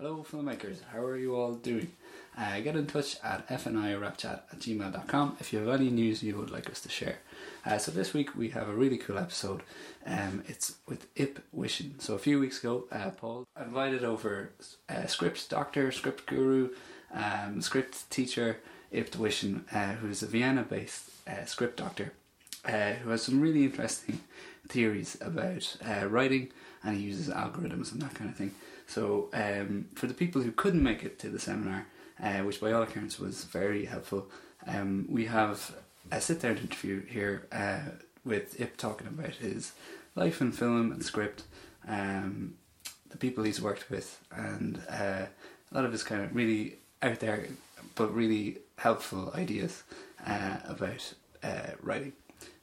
Hello, filmmakers. How are you all doing? Uh, get in touch at fnirapchat at gmail.com if you have any news you would like us to share. Uh, so this week we have a really cool episode. Um, it's with Ip Wischin. So a few weeks ago, uh, Paul invited over uh, script doctor, script guru, um, script teacher Ip Wischin, uh, who's a Vienna-based uh, script doctor, who has some really interesting theories about writing, and he uses algorithms and that kind of thing. So um, for the people who couldn't make it to the seminar, uh, which by all accounts was very helpful, um, we have a sit-down interview here uh, with Ip talking about his life in film and script, um, the people he's worked with, and uh, a lot of his kind of really out there but really helpful ideas uh, about uh, writing.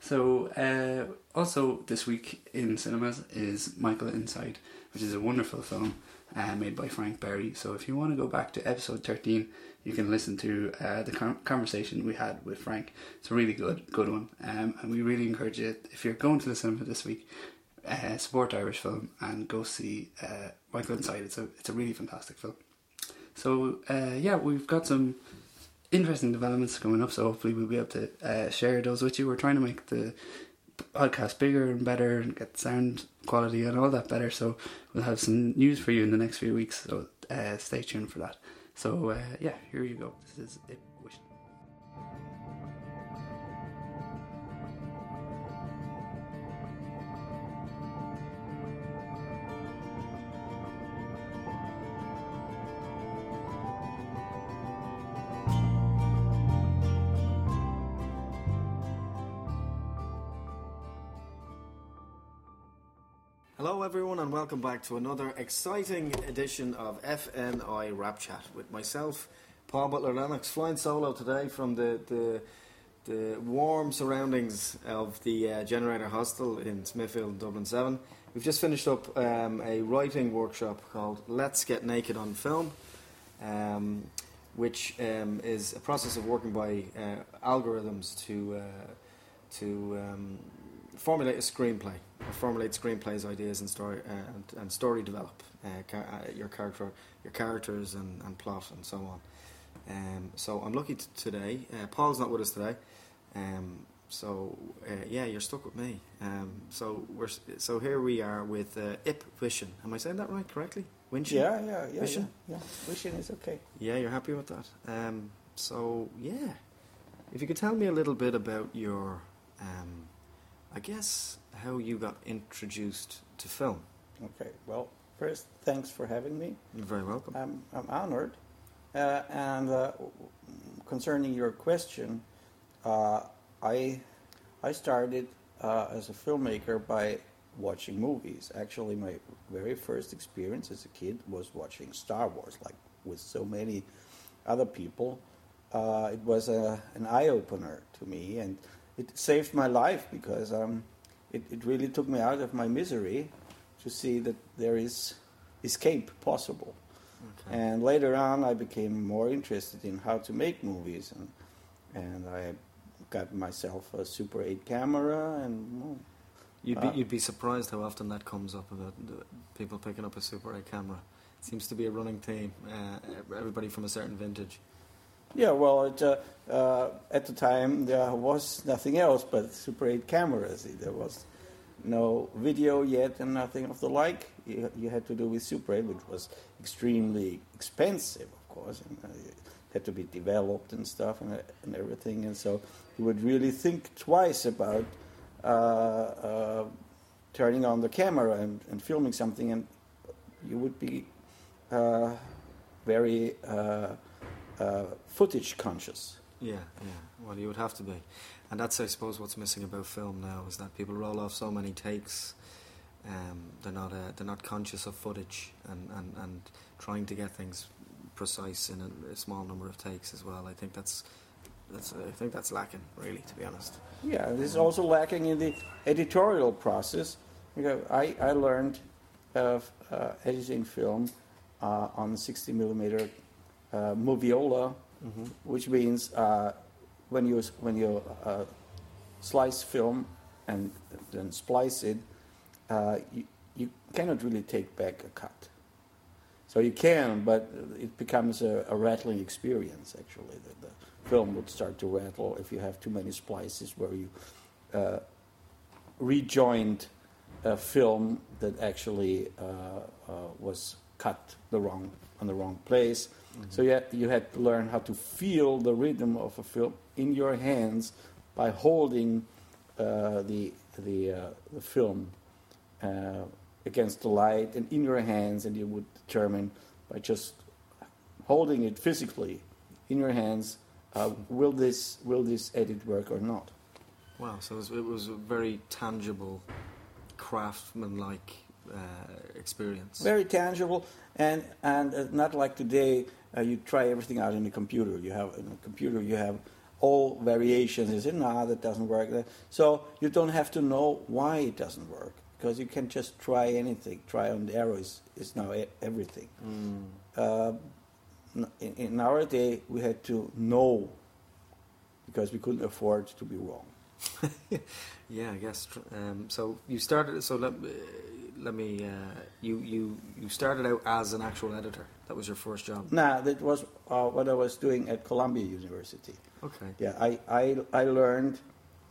So, uh, also this week in cinemas is Michael Inside, which is a wonderful film uh, made by Frank Berry. So, if you want to go back to episode 13, you can listen to uh, the con- conversation we had with Frank. It's a really good, good one, um, and we really encourage you if you're going to the cinema this week, uh, support Irish film and go see uh, Michael Inside. It's a it's a really fantastic film. So uh, yeah, we've got some interesting developments coming up. So hopefully we'll be able to uh, share those with you. We're trying to make the podcast bigger and better and get sound quality and all that better. So we'll have some news for you in the next few weeks. So uh, stay tuned for that. So uh, yeah, here you go. This is it. Everyone, and welcome back to another exciting edition of FNI Rap Chat with myself, Paul Butler Lennox, flying solo today from the the, the warm surroundings of the uh, Generator Hostel in Smithfield, Dublin 7. We've just finished up um, a writing workshop called Let's Get Naked on Film, um, which um, is a process of working by uh, algorithms to uh, to um, formulate a screenplay, formulate screenplays, ideas, and story uh, and, and story develop uh, ca- uh, your character, your characters, and, and plot, and so on. Um, so I'm lucky t- today. Uh, Paul's not with us today, um, so uh, yeah, you're stuck with me. Um, so we're so here we are with uh, Ip Wischin. Am I saying that right correctly? Winshin? Yeah, yeah, yeah, Wishing? yeah, yeah. Is okay. Yeah, you're happy with that. Um, so yeah, if you could tell me a little bit about your, um, I guess how you got introduced to film. Okay. Well, first, thanks for having me. You're very welcome. I'm I'm honored. Uh, and uh, concerning your question, uh, I I started uh, as a filmmaker by watching movies. Actually, my very first experience as a kid was watching Star Wars, like with so many other people. Uh, it was a, an eye opener to me, and it saved my life because um, it, it really took me out of my misery to see that there is escape possible. Okay. And later on, I became more interested in how to make movies, and and I got myself a Super 8 camera, and well, You'd be uh, you'd be surprised how often that comes up about people picking up a Super 8 camera. It seems to be a running theme. Uh, everybody from a certain vintage. Yeah. Well, it, uh, uh, at the time there was nothing else but Super 8 cameras. There was no video yet, and nothing of the like. You, you had to do with Super 8, which was extremely expensive, of course, and uh, it had to be developed and stuff and, and everything. And so you would really think twice about uh, uh, turning on the camera and, and filming something, and you would be uh, very uh, footage conscious. Yeah, yeah. Well, you would have to be, and that's I suppose what's missing about film now is that people roll off so many takes. Um, they're not uh, they're not conscious of footage and, and, and trying to get things precise in a, a small number of takes as well. I think that's that's I think that's lacking really, to be honest. Yeah, this is also lacking in the editorial process. Because I, I learned of uh, editing film uh, on 60 millimeter uh, moviola, Mm-hmm. which means uh, when you when you uh, slice film and then splice it, uh, you, you cannot really take back a cut. So you can, but it becomes a, a rattling experience. Actually, the, the, film would start to rattle if you have too many splices where you uh, rejoined a film that actually uh, was cut the wrong on the wrong place. Mm-hmm. So you had, you had to learn how to feel the rhythm of a film in your hands by holding uh, the the, uh, the film uh, against the light and in your hands, and you would determine by just holding it physically in your hands, uh, will this will this edit work or not? Wow! So it was, it was a very tangible, craftsman-like experience. Very tangible, and and uh, not like today. Uh, you try everything out in the computer. You have in the computer you have all variations. You say, nah, that doesn't work. So you don't have to know why it doesn't work because you can just try anything. Try on the arrow is, is now everything. Mm. Uh, in, in, our day, we had to know because we couldn't afford to be wrong. yeah, I guess. Um, so you started. So let, uh, let me. Uh, you you you started out as an actual editor. That was your first job. Nah, that was uh, what I was doing at Columbia University. Okay. Yeah, I, I, I learned,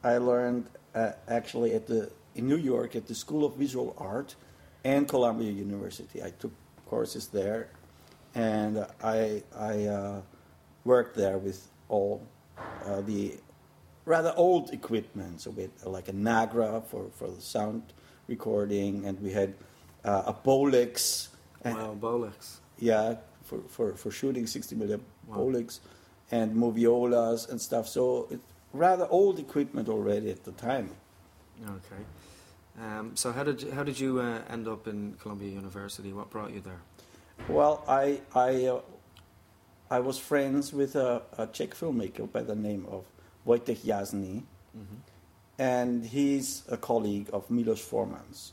I learned uh, actually at the in New York at the School of Visual Art and Columbia University. I took courses there, and I I uh, worked there with all uh, the rather old equipment. So we had uh, like a Nagra for, for the sound recording, and we had uh, a Bolex. Wow, Bolex. Yeah, for, for, for shooting 60 million wow. Bolex and moviolas and stuff. So it's rather old equipment already at the time. Okay. Um, so how did you, how did you uh, end up in Columbia University? What brought you there? Well, I I uh, I was friends with a, a, Czech filmmaker by the name of Wojtek Jasny, mm-hmm. And he's a colleague of Milos Forman's.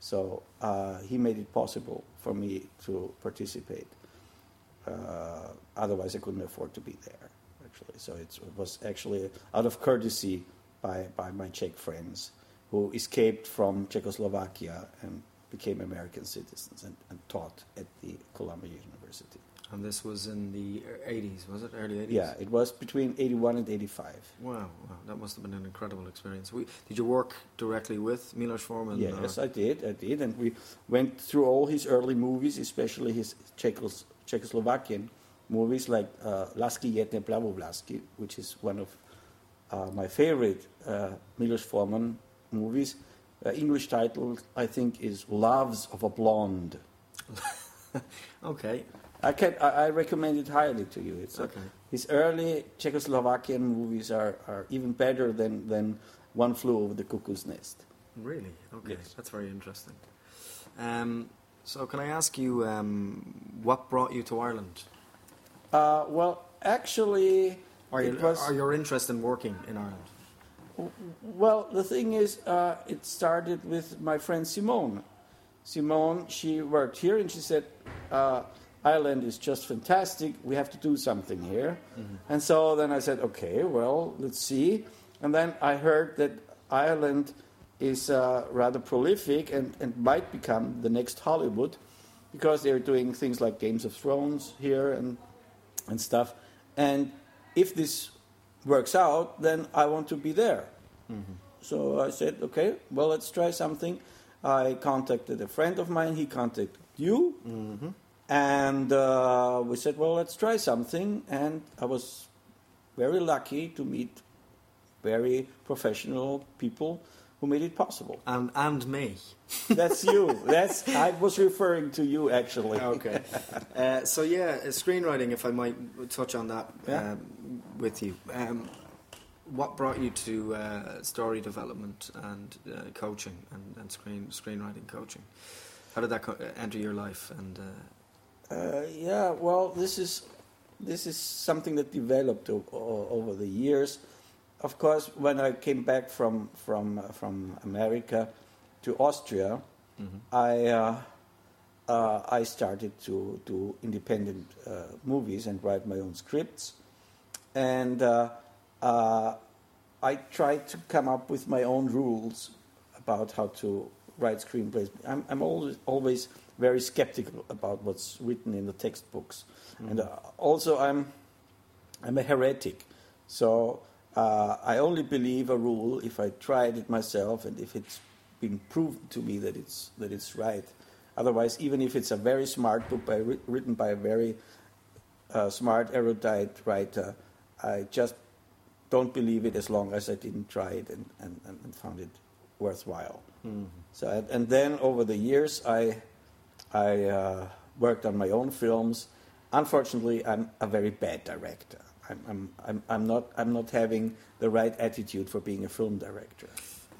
So uh, he made it possible for me to participate. Uh, otherwise, I couldn't afford to be there, actually. So it was actually out of courtesy by, by my Czech friends who escaped from Czechoslovakia and became American citizens and, and taught at the Columbia University. And this was in the 80s, was it? Early 80s? Yeah, it was between 81 and 85. Wow, wow. that must have been an incredible experience. We, did you work directly with Milos Forman? Yes, or? I did, I did. And we went through all his early movies, especially his Czechos, Czechoslovakian movies like uh, Lasky Jedne Plavovlasky, which is one of uh, my favorite uh, Milos Forman movies. Uh, English title, I think, is Loves of a Blonde. okay. I can I, I, recommend it highly to you. It's okay. his early Czechoslovakian movies are, are even better than, than One Flew Over the Cuckoo's Nest. Really? Okay, yes. that's very interesting. Um, so, can I ask you um, what brought you to Ireland? Uh, well, actually, or, you, was, or your interest in working in Ireland? Well, the thing is, uh, it started with my friend Simone. Simone, she worked here, and she said. Uh, Ireland is just fantastic. We have to do something here. Mm-hmm. And so then I said, okay, well, let's see. And then I heard that Ireland is uh, rather prolific and, and might become the next Hollywood because they're doing things like Games of Thrones here and, and stuff. And if this works out, then I want to be there. Mm-hmm. So I said, okay, well, let's try something. I contacted a friend of mine, he contacted you. Mm-hmm. And uh, we said, well, let's try something. And I was very lucky to meet very professional people who made it possible. And, and me. That's you. That's I was referring to you actually. Okay. Uh, so yeah, uh, screenwriting. If I might touch on that yeah. um, with you. Um, what brought you to uh, story development and uh, coaching and, and, screen screenwriting coaching? How did that co- enter your life and uh, yeah, well, this is this is something that developed o- over the years. Of course, when I came back from from uh, from America to Austria, mm-hmm. I uh, uh, I started to do independent uh, movies and write my own scripts, and uh, I tried to come up with my own rules about how to write screenplays. I'm, I'm always always very skeptical about what's written in the textbooks, and uh, also I'm I'm a heretic, so uh, I only believe a rule if I tried it myself and if it's been proven to me that it's that it's right. Otherwise, even if it's a very smart book by, written by a very uh, smart, erudite writer, I just don't believe it as long as I didn't try it and, and, and found it worthwhile. Mhm. So, and- and then over the years, I, I uh, worked on my own films. Unfortunately, I'm a very bad director. I'm, I'm, I'm, I'm, not, I'm not having the right attitude for being a film director.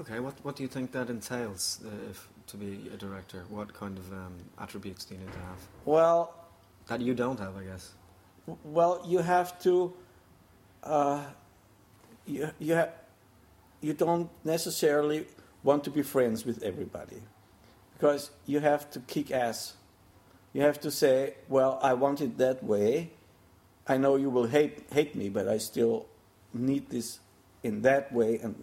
Okay, what what do you think that entails uh, if, to be a director? What kind of um, attributes do you need to have Well, that you don't have? I guess. w- well, you have to. Uh, you you ha- you don't necessarily want to be friends with everybody, because you have to kick ass. You have to say, "Well, I want it that way. I know you will hate hate me, but I still need this in that way and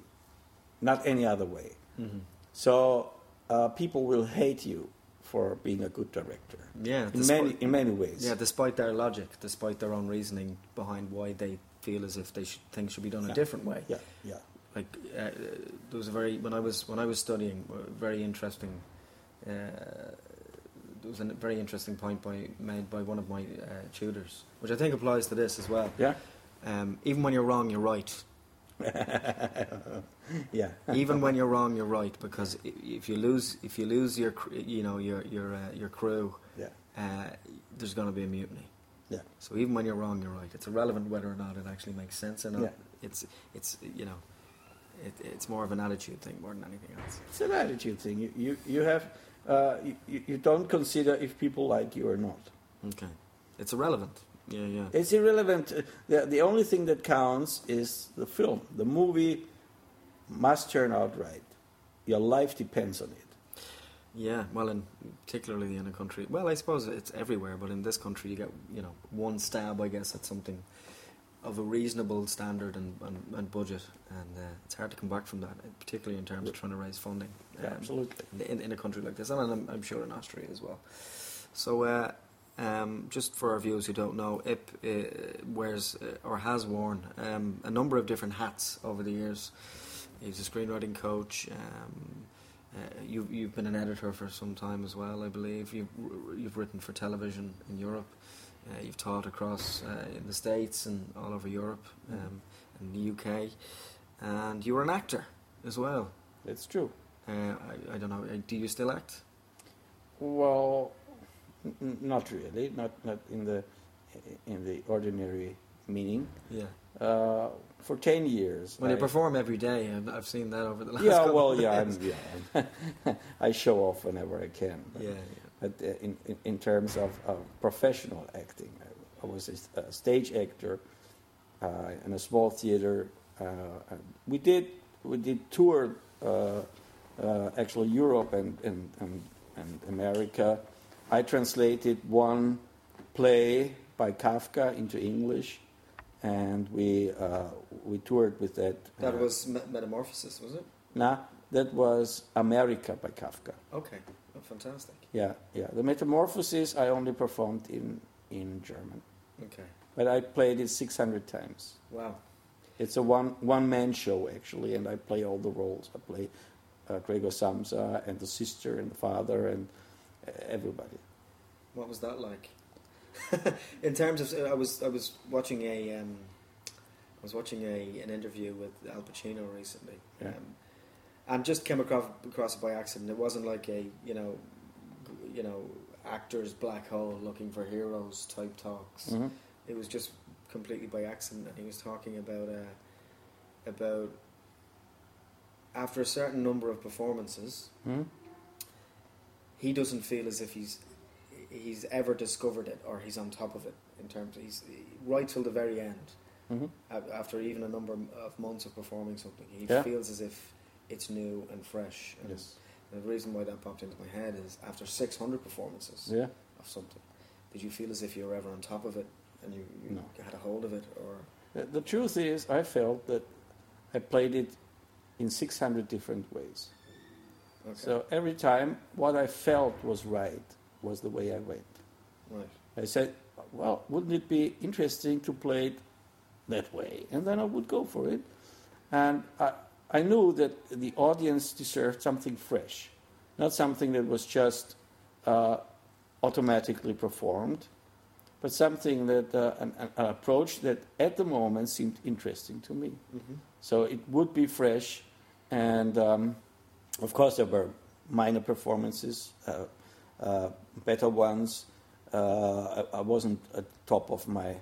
not any other way." Mm-hmm. So uh, people will hate you for being a good director Yeah, in despite- many in many ways. yeah, despite their logic, despite their own reasoning behind why they feel as if they should, things should be done Yeah. a different way. yeah, yeah. Like uh, there was a very when I was when I was studying, uh, very interesting. Uh, there was a very interesting point by, made by one of my uh, tutors, which I think applies to this as well. Yeah. Um, even when you're wrong, you're right. yeah. even when you're wrong, you're right because if you lose, if you lose your, you know, your your uh, your crew, Yeah. uh, there's going to be a mutiny. Yeah. So even when you're wrong, you're right. It's irrelevant whether or not it actually makes sense or not. Yeah. It's it's you know, it, it's more of an attitude thing more than anything else. It's an attitude thing. You you, you have uh, you, you don't consider if people like you or not. Okay. It's irrelevant. Yeah, yeah. It's irrelevant. Uh, The the only thing that counts is the film. The movie must turn out right. Your life depends on it. Yeah, well, in particularly in a country. Well, I suppose it's everywhere, but in this country, you get you know one stab, I guess, at something of a reasonable standard and, and, and budget, and uh, it's hard to come back from that, particularly in terms of trying to raise funding. Yeah, um, absolutely. in, in a country like this, and I'm, I'm sure in Austria as well. So, uh, um, just for our viewers who don't know, IP uh, wears uh, or has worn um, a number of different hats over the years. He's a screenwriting coach. Um, uh, you've, you've been an editor for some time as well, I believe. You've, you've written for television in Europe. Uh, you've taught across uh, in the States and all over Europe, um, and the UK. And you were an actor as well. It's true. Uh, I, I don't know. uh, Do you still act? Well, n- not really. Not not in the in the ordinary meaning. Yeah. Uh, for ten years. Well, you I- perform every day, and I've seen that over the last. yeah, well, yeah. I'm, yeah. I show off whenever I can. Yeah, uh, in, in in terms of, of professional acting, I, was a stage actor uh, in a small theater. Uh, we did we did tour uh, uh, actually Europe and, and and and America. I translated one play by Kafka into English, and we uh, we toured with that. That uh, was Metamorphosis, was it? Nah, that was America by Kafka. Okay, fantastic. Yeah, yeah. The Metamorphosis I only performed in in German, Okay, but I played it 600 times. wow. It's a one one man show actually, and I play all the roles. I play uh, Gregor Samsa and the sister and the father and uh, everybody. What was that like? In terms of, I was I was watching a um, I was watching a an interview with Al Pacino recently, Yeah. um, and just came across across it by accident. It wasn't like a you know, you know, actors black hole looking for heroes type talks. Mhm. It was just completely by accident, and he was talking about uh, about after a certain number of performances, Hmm? he doesn't feel as if he's he's ever discovered it or he's on top of it in terms of he's right till the very end Mhm. after even a number of months of performing something he Yeah. feels as if it's new and fresh and Yes. the reason why that popped into my head is after 600 performances Yeah. of something did you feel as if you were ever on top of it and you, you No. had a hold of it or The, the truth is, I felt that I played it in 600 different ways. okay. So every time, what I felt was right. was the way I went. Right. I said, well, wouldn't it be interesting to play it that way? And then I would go for it. And I, I knew that the audience deserved something fresh, not something that was just uh, automatically performed, but something that, uh, an, an approach that at the moment seemed interesting to me. Mm-hmm. So it would be fresh, and um, of course there were minor performances, uh, uh, better ones. Uh, I, I wasn't at top of my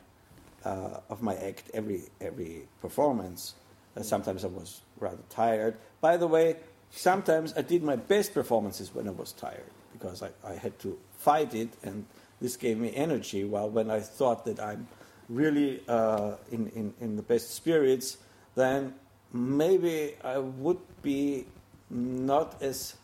uh, of my act every every performance. Uh, sometimes I was rather tired. By the way, sometimes I did my best performances when I was tired because I, I had to fight it, and this gave me energy. While when I thought that I'm really uh, in, in in the best spirits, then maybe I would be not as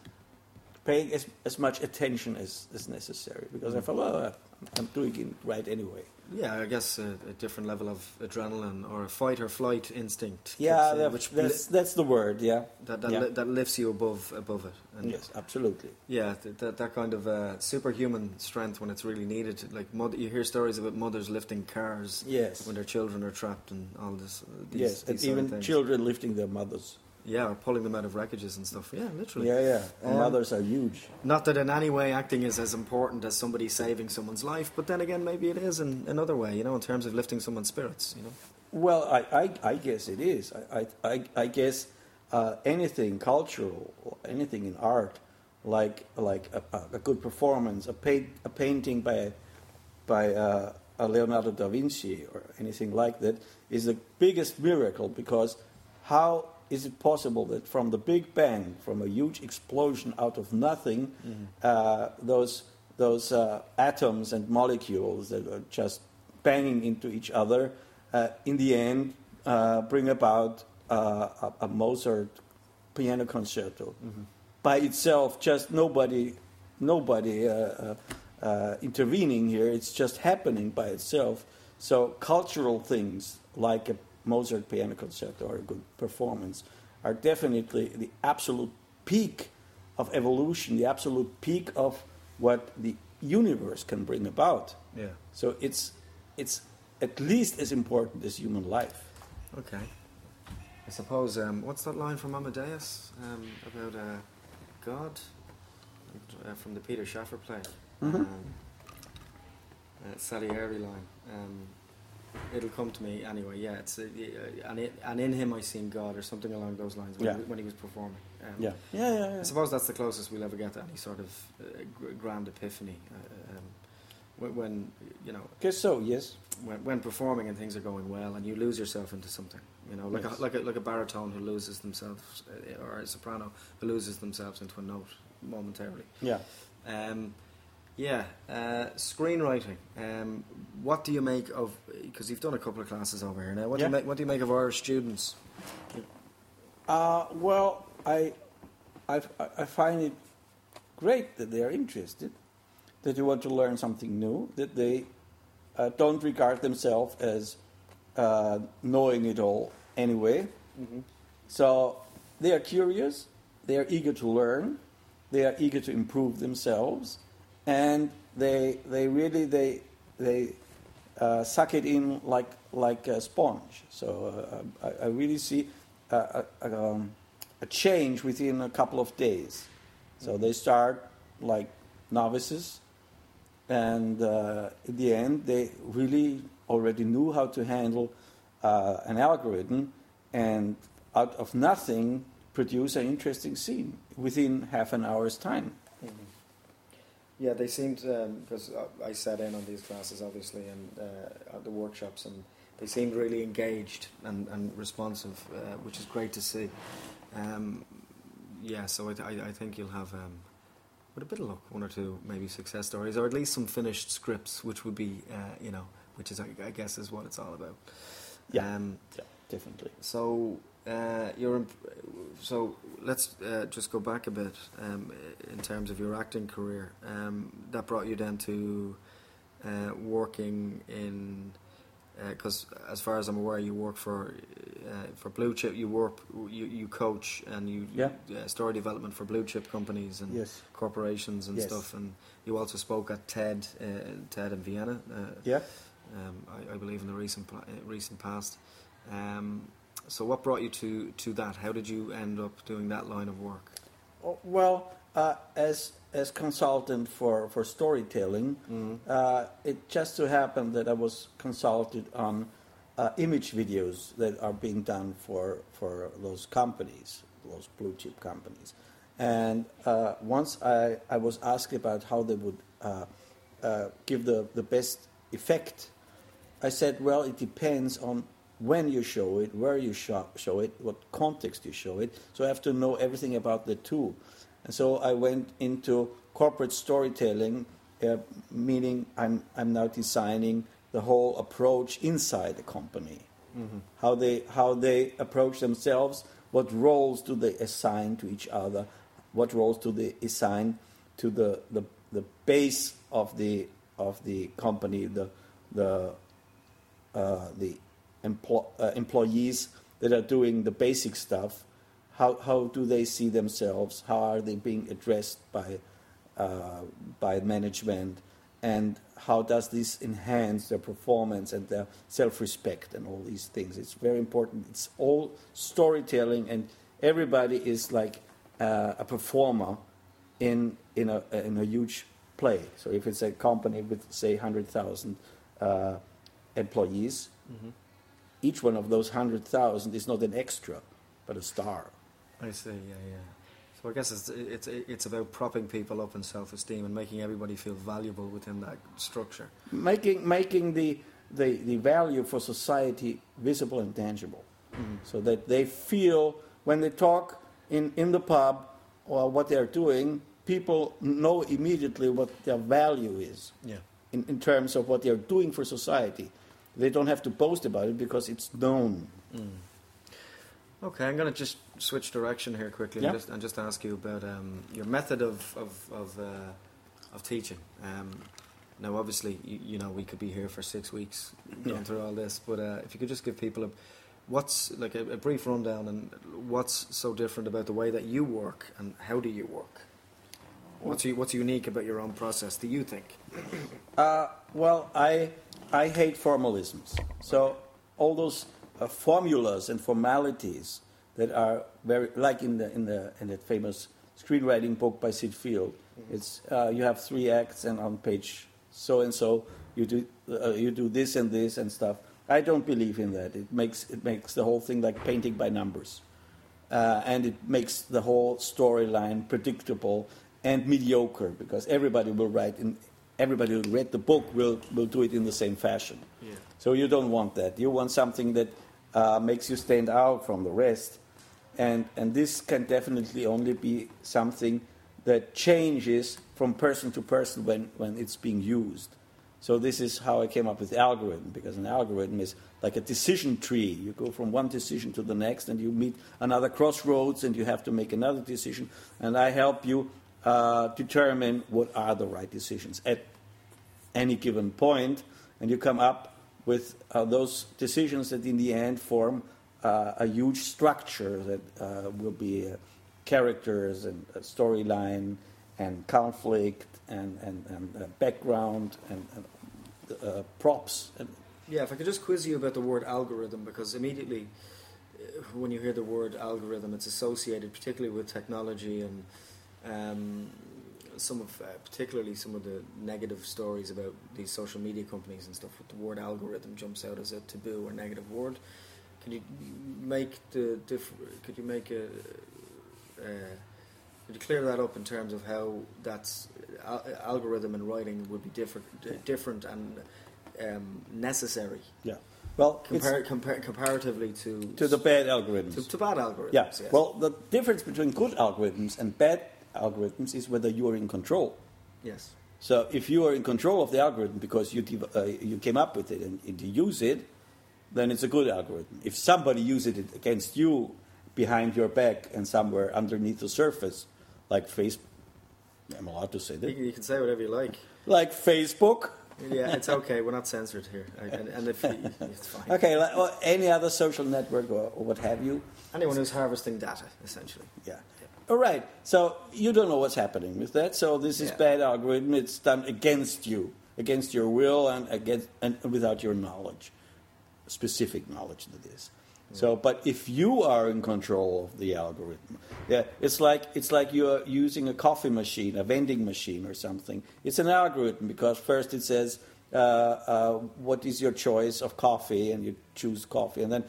paying as, as much attention as, as necessary because I felt, well, I'm doing it right anyway. Yeah, I guess a, a different level of adrenaline or a fight or flight instinct. Yeah, which that's, that's the word, yeah. that that, yeah. li- that lifts you above above it. And Yes, absolutely. Yeah, th- that that kind of uh, superhuman strength when it's really needed. Like mother, you hear stories about mothers lifting cars Yes. when their children are trapped and all this. Uh, these, yes, these and even things. children lifting their mothers. Yeah, or pulling them out of wreckages and stuff. Yeah, literally. Yeah, yeah. And Um, mothers are huge. Not that in any way acting is as important as somebody saving someone's life, but then again, maybe it is in another way. You know, in terms of lifting someone's spirits. You know. Well, I, I, I guess it is. I, I, I, guess uh, anything cultural, or anything in art, like like a, a- a good performance, a, paint, a painting by by uh, a Leonardo da Vinci or anything like that, is the biggest miracle because how is it possible that from the Big Bang, from a huge explosion out of nothing, uh, those those uh, atoms and molecules that are just banging into each other, uh, in the end, uh, bring about uh, a, a Mozart piano concerto by itself. Just nobody, nobody uh, intervening here. It's just happening by itself. So cultural things like a Mozart piano concerto or a good performance are definitely the absolute peak of evolution, the absolute peak of what the universe can bring about. Yeah. So it's it's at least as important as human life. Okay. I suppose. Um, what's that line from Amadeus um, about uh, God uh, from the Peter Shaffer play? Mhm. Um, uh, Salieri line. Um, It'll come to me anyway. Yeah, it's uh, uh, and, it, and in him I seen God or something along those lines when, Yeah. he, when he was performing. Um, Yeah, yeah, yeah. yeah. I suppose that's the closest we'll ever get to any sort of uh, grand epiphany. Uh, um, when, you know Guess so. Yes. when, when performing and things are going well and you lose yourself into something you know like Yes. a, like a like a baritone who loses themselves uh, or a soprano who loses themselves into a note momentarily Yeah. um, yeah uh, screenwriting. Um, what do you make of because you've done a couple of classes over here now what do you make what do you make of Irish students? Uh, well, I, I, I find it great that they are interested, that they want to learn something new, that they uh, don't regard themselves as uh, knowing it all anyway. So they are curious, they are eager to learn, they are eager to improve themselves, and they, they really they, they uh, suck it in like, like a sponge. So uh, I, I really see a, a, um, a change within a couple of days. So they start like novices, and uh, in the end, they really already knew how to handle uh, an algorithm, and out of nothing, produce an interesting scene within half an hour's time. Yeah, they seemed because I sat in on these classes obviously and uh, at the workshops, and they seemed really engaged and, and responsive, uh, which is great to see. Um, yeah, so I, I, I think you'll have, um, with a bit of luck, one or two maybe success stories, or at least some finished scripts, which would be, uh, you know, which is I, I guess is what it's all about. Yeah. Um, Yeah, definitely. so uh, you're imp- so let's uh, just go back a bit um, in terms of your acting career. Um, that brought you then to uh, working in because as far as I'm aware, you work for uh, for blue chip. You work, you, you coach, and you Yeah. uh, story development for blue chip companies and Yes. corporations and Yes. stuff. And you also spoke at TED, uh, TED in Vienna. Uh, Yeah. um, I, I believe in the recent uh, recent past. Um, so, what brought you to to that? How did you end up doing that line of work? Oh, Well, uh, as as consultant for for storytelling, uh, it just so happened that I was consulted on uh, image videos that are being done for for those companies, those blue chip companies, and uh, once I I was asked about how they would uh, uh, give the the best effect. I said, well, it depends on when you show it, where you show, show it, what context you show it. So I have to know everything about the tool. And so I went into corporate storytelling, uh, meaning I'm, I'm now designing the whole approach inside the company. How they how they approach themselves, what roles do they assign to each other, what roles do they assign to the, the, the base of the of the company, the the uh, the emplo- uh, employees that are doing the basic stuff, how, how do they see themselves? How are they being addressed by, uh, by management? And how does this enhance their performance and their self respect and all these things? It's very important. It's all storytelling, and everybody is like uh, a performer in, in, a, in a huge play. So if it's a company with, say, 100,000 uh, employees, each one of those 100,000 is not an extra, but a star. I see. Yeah, yeah. So I guess it's it's it's about propping people up in self-esteem and making everybody feel valuable within that structure. Making, making the, the, the value for society visible and tangible. Mm-hmm. So that they feel when they talk in, in the pub or what they're doing, people know immediately what their value is. Yeah. in, in terms of what they're doing for society. They don't have to boast about it because it's known. Okay, I'm going to just switch direction here quickly Yeah. and, just, and just ask you about um, your method of of of, uh, of teaching. Um, now, obviously, you, you know we could be here for six weeks going Yeah. through all this, but uh, if you could just give people a what's like a, a brief rundown and what's so different about the way that you work and how do you work? What's what's unique about your own process? Do you think? Uh, well, I, I hate formalisms. So all those uh, formulas and formalities that are very like in the in the in that famous screenwriting book by Syd Field. It's uh, you have three acts, and on page so and so you do uh, you do this and this and stuff. I don't believe in that. It makes it makes the whole thing like painting by numbers, uh, and it makes the whole storyline predictable and mediocre because everybody will write in. Everybody who read the book will, will do it in the same fashion. Yeah. So you don't want that. You want something that uh, makes you stand out from the rest. And, and this can definitely only be something that changes from person to person when, when it's being used. So this is how I came up with algorithm, because an algorithm is like a decision tree. You go from one decision to the next, and you meet another crossroads, and you have to make another decision. And I help you uh, determine what are the right decisions at any given point, and you come up with uh, those decisions that in the end form uh, a huge structure that uh, will be uh, characters and storyline and conflict and, and, and background and, and props. And Yeah, if I could just quiz you about the word algorithm, because immediately when you hear the word algorithm, it's associated particularly with technology and um, some of, uh, particularly some of the negative stories about these social media companies and stuff. With the word algorithm jumps out as a taboo or negative word. Can you make the diff- Could you make a uh, could you clear that up in terms of how that's al- algorithm and writing would be different, different and um, necessary yeah, well, compar- compar- comparatively to to the bad algorithms. to, to bad algorithms. Yeah. yes. Well, the difference between good algorithms and bad algorithms is whether you are in control. yes, So if you are in control of the algorithm because you, uh, you came up with it and, and you use it, then it's a good algorithm. If somebody uses it against you behind your back and somewhere underneath the surface, like Facebook, I'm allowed to say that, you can say whatever you like. like Facebook Yeah, it's okay. We're not censored here, and, and if you, it's fine. Okay, like, or any other social network or, or what have you. Anyone who's harvesting data, essentially. Yeah. All right. So you don't know what's happening with that. So this is Yeah. bad algorithm. It's done against you, against your will, and against and without your knowledge, specific knowledge that is. So, but if you are in control of the algorithm, yeah, it's like it's like you're using a coffee machine, a vending machine, or something. It's an algorithm because first it says uh, uh, what is your choice of coffee, and you choose coffee, and then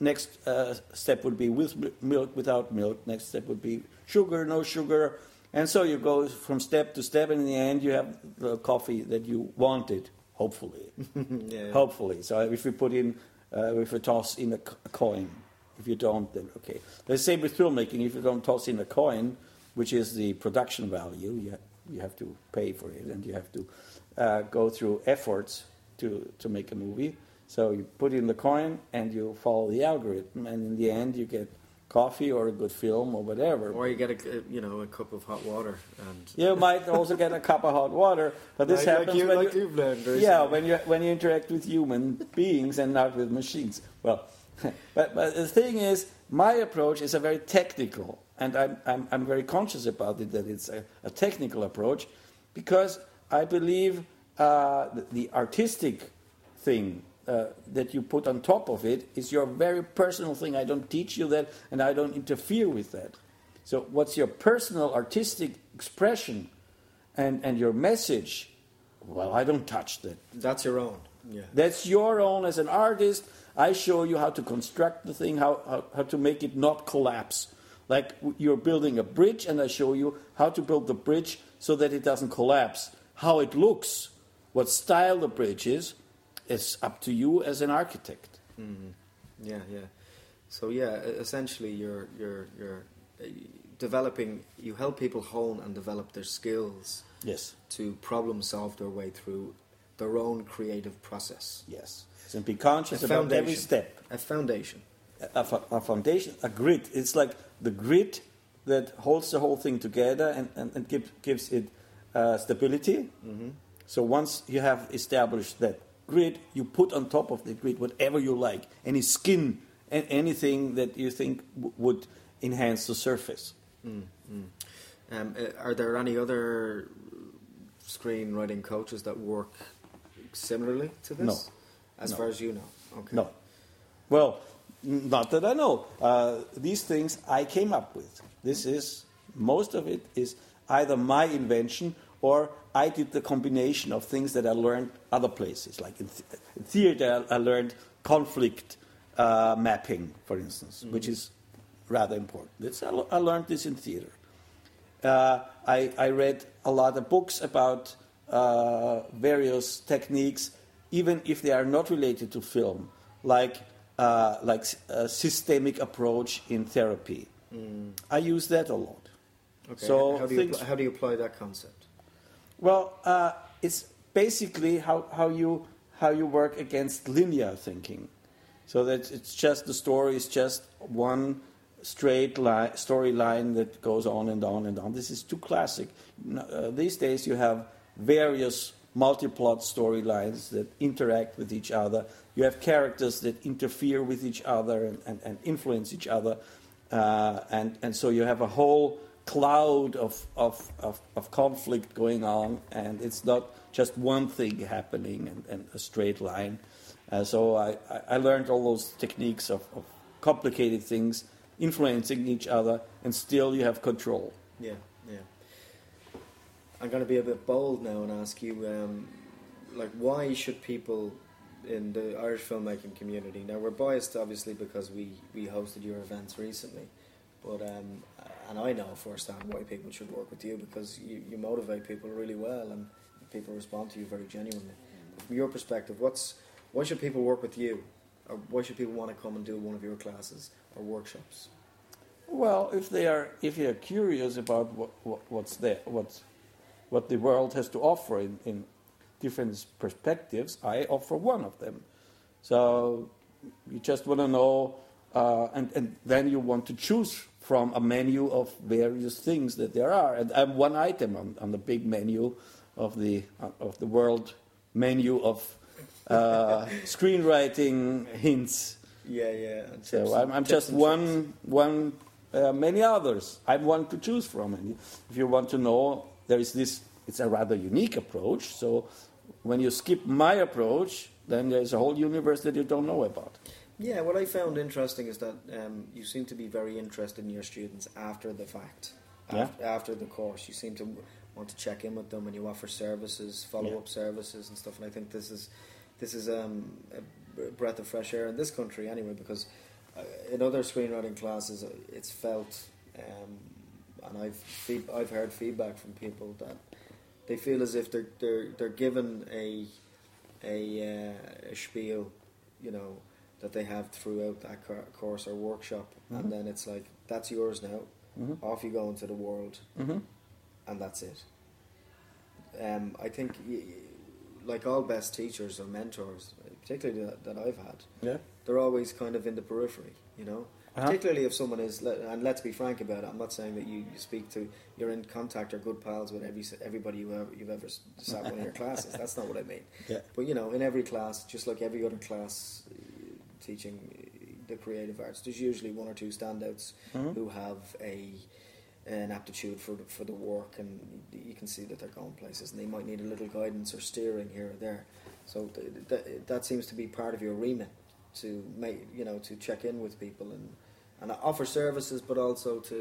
next uh, step would be with milk, without milk. Next step would be sugar, no sugar, and so you go from step to step, and in the end you have the coffee that you wanted. Hopefully, yeah. hopefully. So if we put in, uh, if we toss in a coin, if you don't, then okay. The same with filmmaking. If you don't toss in a coin, which is the production value, you ha- you have to pay for it, and you have to uh, go through efforts to to make a movie. So you put in the coin, and you follow the algorithm, and in the end, you get coffee or a good film or whatever. Or you get a, a- you know a cup of hot water and. You might also get a cup of hot water, but this like, happens like you, when like you, you've yeah, when you when you interact with human beings and not with machines. Well, but but the thing is, my approach is a very technical, and I'm I'm, I'm very conscious about it that it's a, a technical approach, because I believe uh, the, the artistic thing. Uh, that you put on top of it is your very personal thing. I don't teach you that, and I don't interfere with that. So, what's your personal artistic expression and, and your message? Well, I don't touch that. That's your own. Yeah. That's your own as an artist. I show you how to construct the thing, how, how, how to make it not collapse. Like you're building a bridge, and I show you how to build the bridge so that it doesn't collapse. How it looks, what style the bridge is, it's up to you as an architect. Mhm. Yeah, yeah. So yeah, essentially, you're you're you're uh, developing. You help people hone and develop their skills Yes, to problem solve their way through their own creative process. yes. And be conscious A about every step. A foundation. a, fo- a foundation, a grid. It's like the grid that holds the whole thing together and, and, and gives, gives it uh, stability. hmm So once you have established that grid, you put on top of the grid whatever you like, any skin, and anything that you think w- would enhance the surface. Mm, mm. Um, uh, are there any other screenwriting coaches that work similarly to this? No. As No. far as you know. Okay. No. Well, not that I know. Uh, these things I came up with. This is, most of it is either my invention or I did the combination of things that I learned other places. Like in, th- in theater, I learned conflict uh, mapping, for instance, which is rather important. It's, I, I learned this in theater. Uh, I, I read a lot of books about uh, various techniques, even if they are not related to film, like uh, like a systemic approach in therapy. Mm. I use that a lot. Okay. So how do you things- apply, how do you apply that concept? Well, uh, it's basically how, how you how you work against linear thinking, so that it's just the story is just one straight line storyline that goes on and on and on. This is too classic. Uh, these days you have various multi-plot storylines that interact with each other. You have characters that interfere with each other and, and, and influence each other, uh, and and so you have a whole cloud of, of, of, of conflict going on, and it's not just one thing happening and, and a straight line. Uh, so I, I- learned all those techniques of, of complicated things influencing each other, and still you have control. Yeah, yeah. I'm going to be a bit bold now and ask you, um, like, why should people in the Irish filmmaking community? Now, we're biased, obviously, because we, we hosted your events recently, but um, and I know firsthand why people should work with you because you, you motivate people really well and people respond to you very genuinely. But from your perspective, what's why should people work with you, or why should people want to come and do one of your classes or workshops? Well, if they are if they are curious about what, what what's there, what what the world has to offer in, in different perspectives, I offer one of them. So you just want to know, uh, and and then you want to choose from a menu of various things that there are, and I'm one item on, on the big menu of the of the world menu of uh, screenwriting hints. Yeah, yeah. So I'm, I'm just one, one, uh, many others. I'm one to choose from. And if you want to know, there is this. It's a rather unique approach. So when you skip my approach, then there's a whole universe that you don't know about. Yeah, what I found interesting is that um, you seem to be very interested in your students after the fact. Yeah. After, after the course, you seem to want to check in with them, and you offer services, follow-up services, and stuff. And I think this is this is um, a breath of fresh air in this country, anyway, because uh, in other screenwriting classes, uh, it's felt, um, and I've I've heard feedback from people that they feel as if they're they're they're given a a, uh, a spiel, you know, that they have throughout that course or workshop, Mhm. and then it's like that's yours now. hmm Off you go into the world, hmm and that's it. Um, I think, like all best teachers or mentors, particularly that, that I've had, Yeah. they're always kind of in the periphery, you know. Uh-huh. Particularly if someone is, and let's be frank about it. I'm not saying that you, you speak to, you're in contact or good pals with every everybody you ever, you've ever sat in one of your classes. That's not what I mean. Yeah. But you know, in every class, just like every other class teaching the creative arts, there's usually one or two standouts Mhm. who have a an aptitude for the, for the work, and you can see that they're going places, and they might need a little guidance or steering here or there. So th- th- that seems to be part of your remit to make you know to check in with people and and offer services, but also to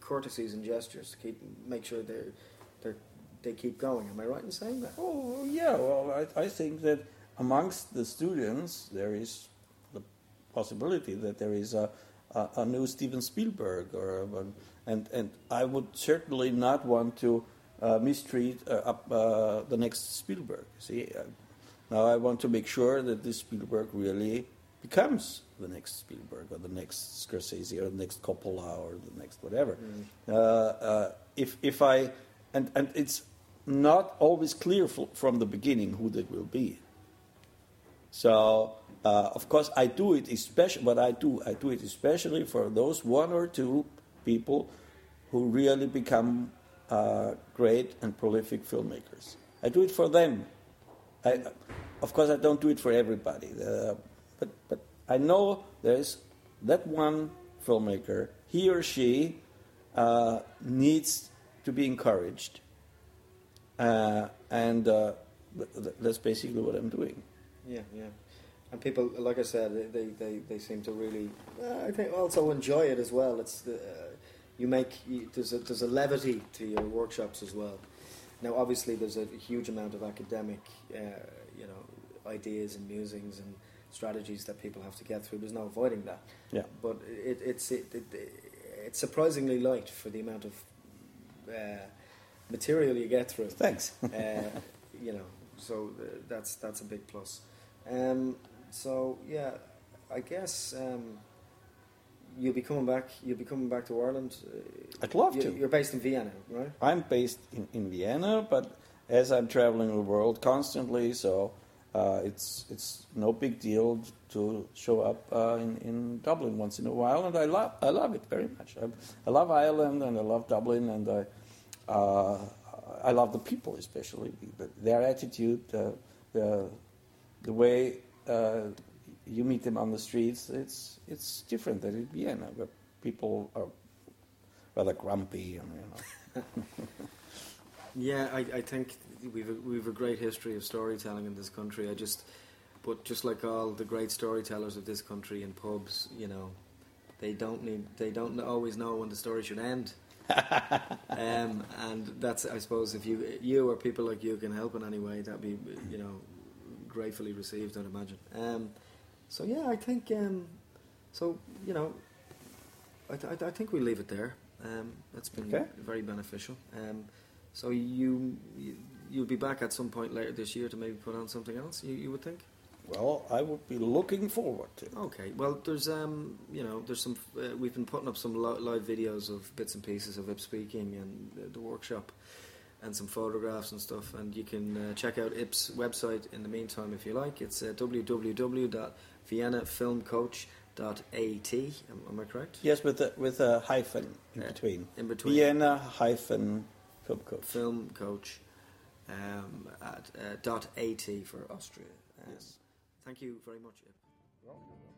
courtesies and gestures to keep make sure they're they they keep going. Am I right in saying that? Oh yeah, well I, I think that amongst the students there is possibility that there is a, a, a new Steven Spielberg or a, and and I would certainly not want to uh, mistreat uh, uh, the next Spielberg. See, uh, now I want to make sure that this Spielberg really becomes the next Spielberg or the next Scorsese or the next Coppola or the next whatever. Uh, uh, if if I and and it's not always clear f- from the beginning who that will be. So uh, of course I do it especially, but I do I do it especially for those one or two people who really become uh, great and prolific filmmakers. I do it for them. I, of course, I don't do it for everybody, uh, but but I know there's that one filmmaker. He or she uh, needs to be encouraged, uh, and uh, th- th- that's basically what I'm doing. Yeah, yeah. And people, like I said, they they, they, seem to really, uh, I think, also enjoy it as well. It's the, uh, you make you, there's a there's a levity to your workshops as well. Now, obviously, there's a huge amount of academic, uh, you know, ideas and musings and strategies that people have to get through. There's no avoiding that. Yeah. But it, it's it, it, it's surprisingly light for the amount of uh, material you get through Thanks. uh, you know, so uh, that's that's a big plus. Um, so yeah, I guess um, you'll be coming back. You'll be coming back to Ireland. Uh, I'd love you, to. You're based in Vienna, right? I'm based in, in Vienna, but as I'm traveling the world constantly, so uh, it's it's no big deal to show up uh, in, in Dublin once in a while, and I love I love it very much. I, I love Ireland and I love Dublin, and I uh, I love the people especially their attitude, uh, the way uh, you meet them on the streets. It's it's different than in Vienna, where people are rather grumpy and you know. Yeah, I, I think we've a, we've a great history of storytelling in this country. I just, but just like all the great storytellers of this country in pubs, you know, they don't need they don't always know when the story should end. um, and that's I suppose if you you or people like you can help in any way, that'd be you know gratefully received. I'd imagine. Um, so yeah, I think um, so. You know, I, th- I think we'll leave it there. Um, that's been Okay. very beneficial. Um, so you, you you'll be back at some point later this year to maybe put on something else. You, you would think. Well, I would be looking forward to. it. Okay. Well, there's um you know there's some uh, we've been putting up some li- live videos of bits and pieces of Ip speaking and the, the workshop, and some photographs and stuff. And you can uh, check out Ip's website in the meantime if you like. It's uh, www.viennafilmcoach.at. Am, am I correct? Yes, with a, with a hyphen in Yeah. between. In between. Vienna hyphen film coach. Film coach. um, at uh, dot at for Austria. Um, Yes. Thank you very much. Ip. Well, you're welcome.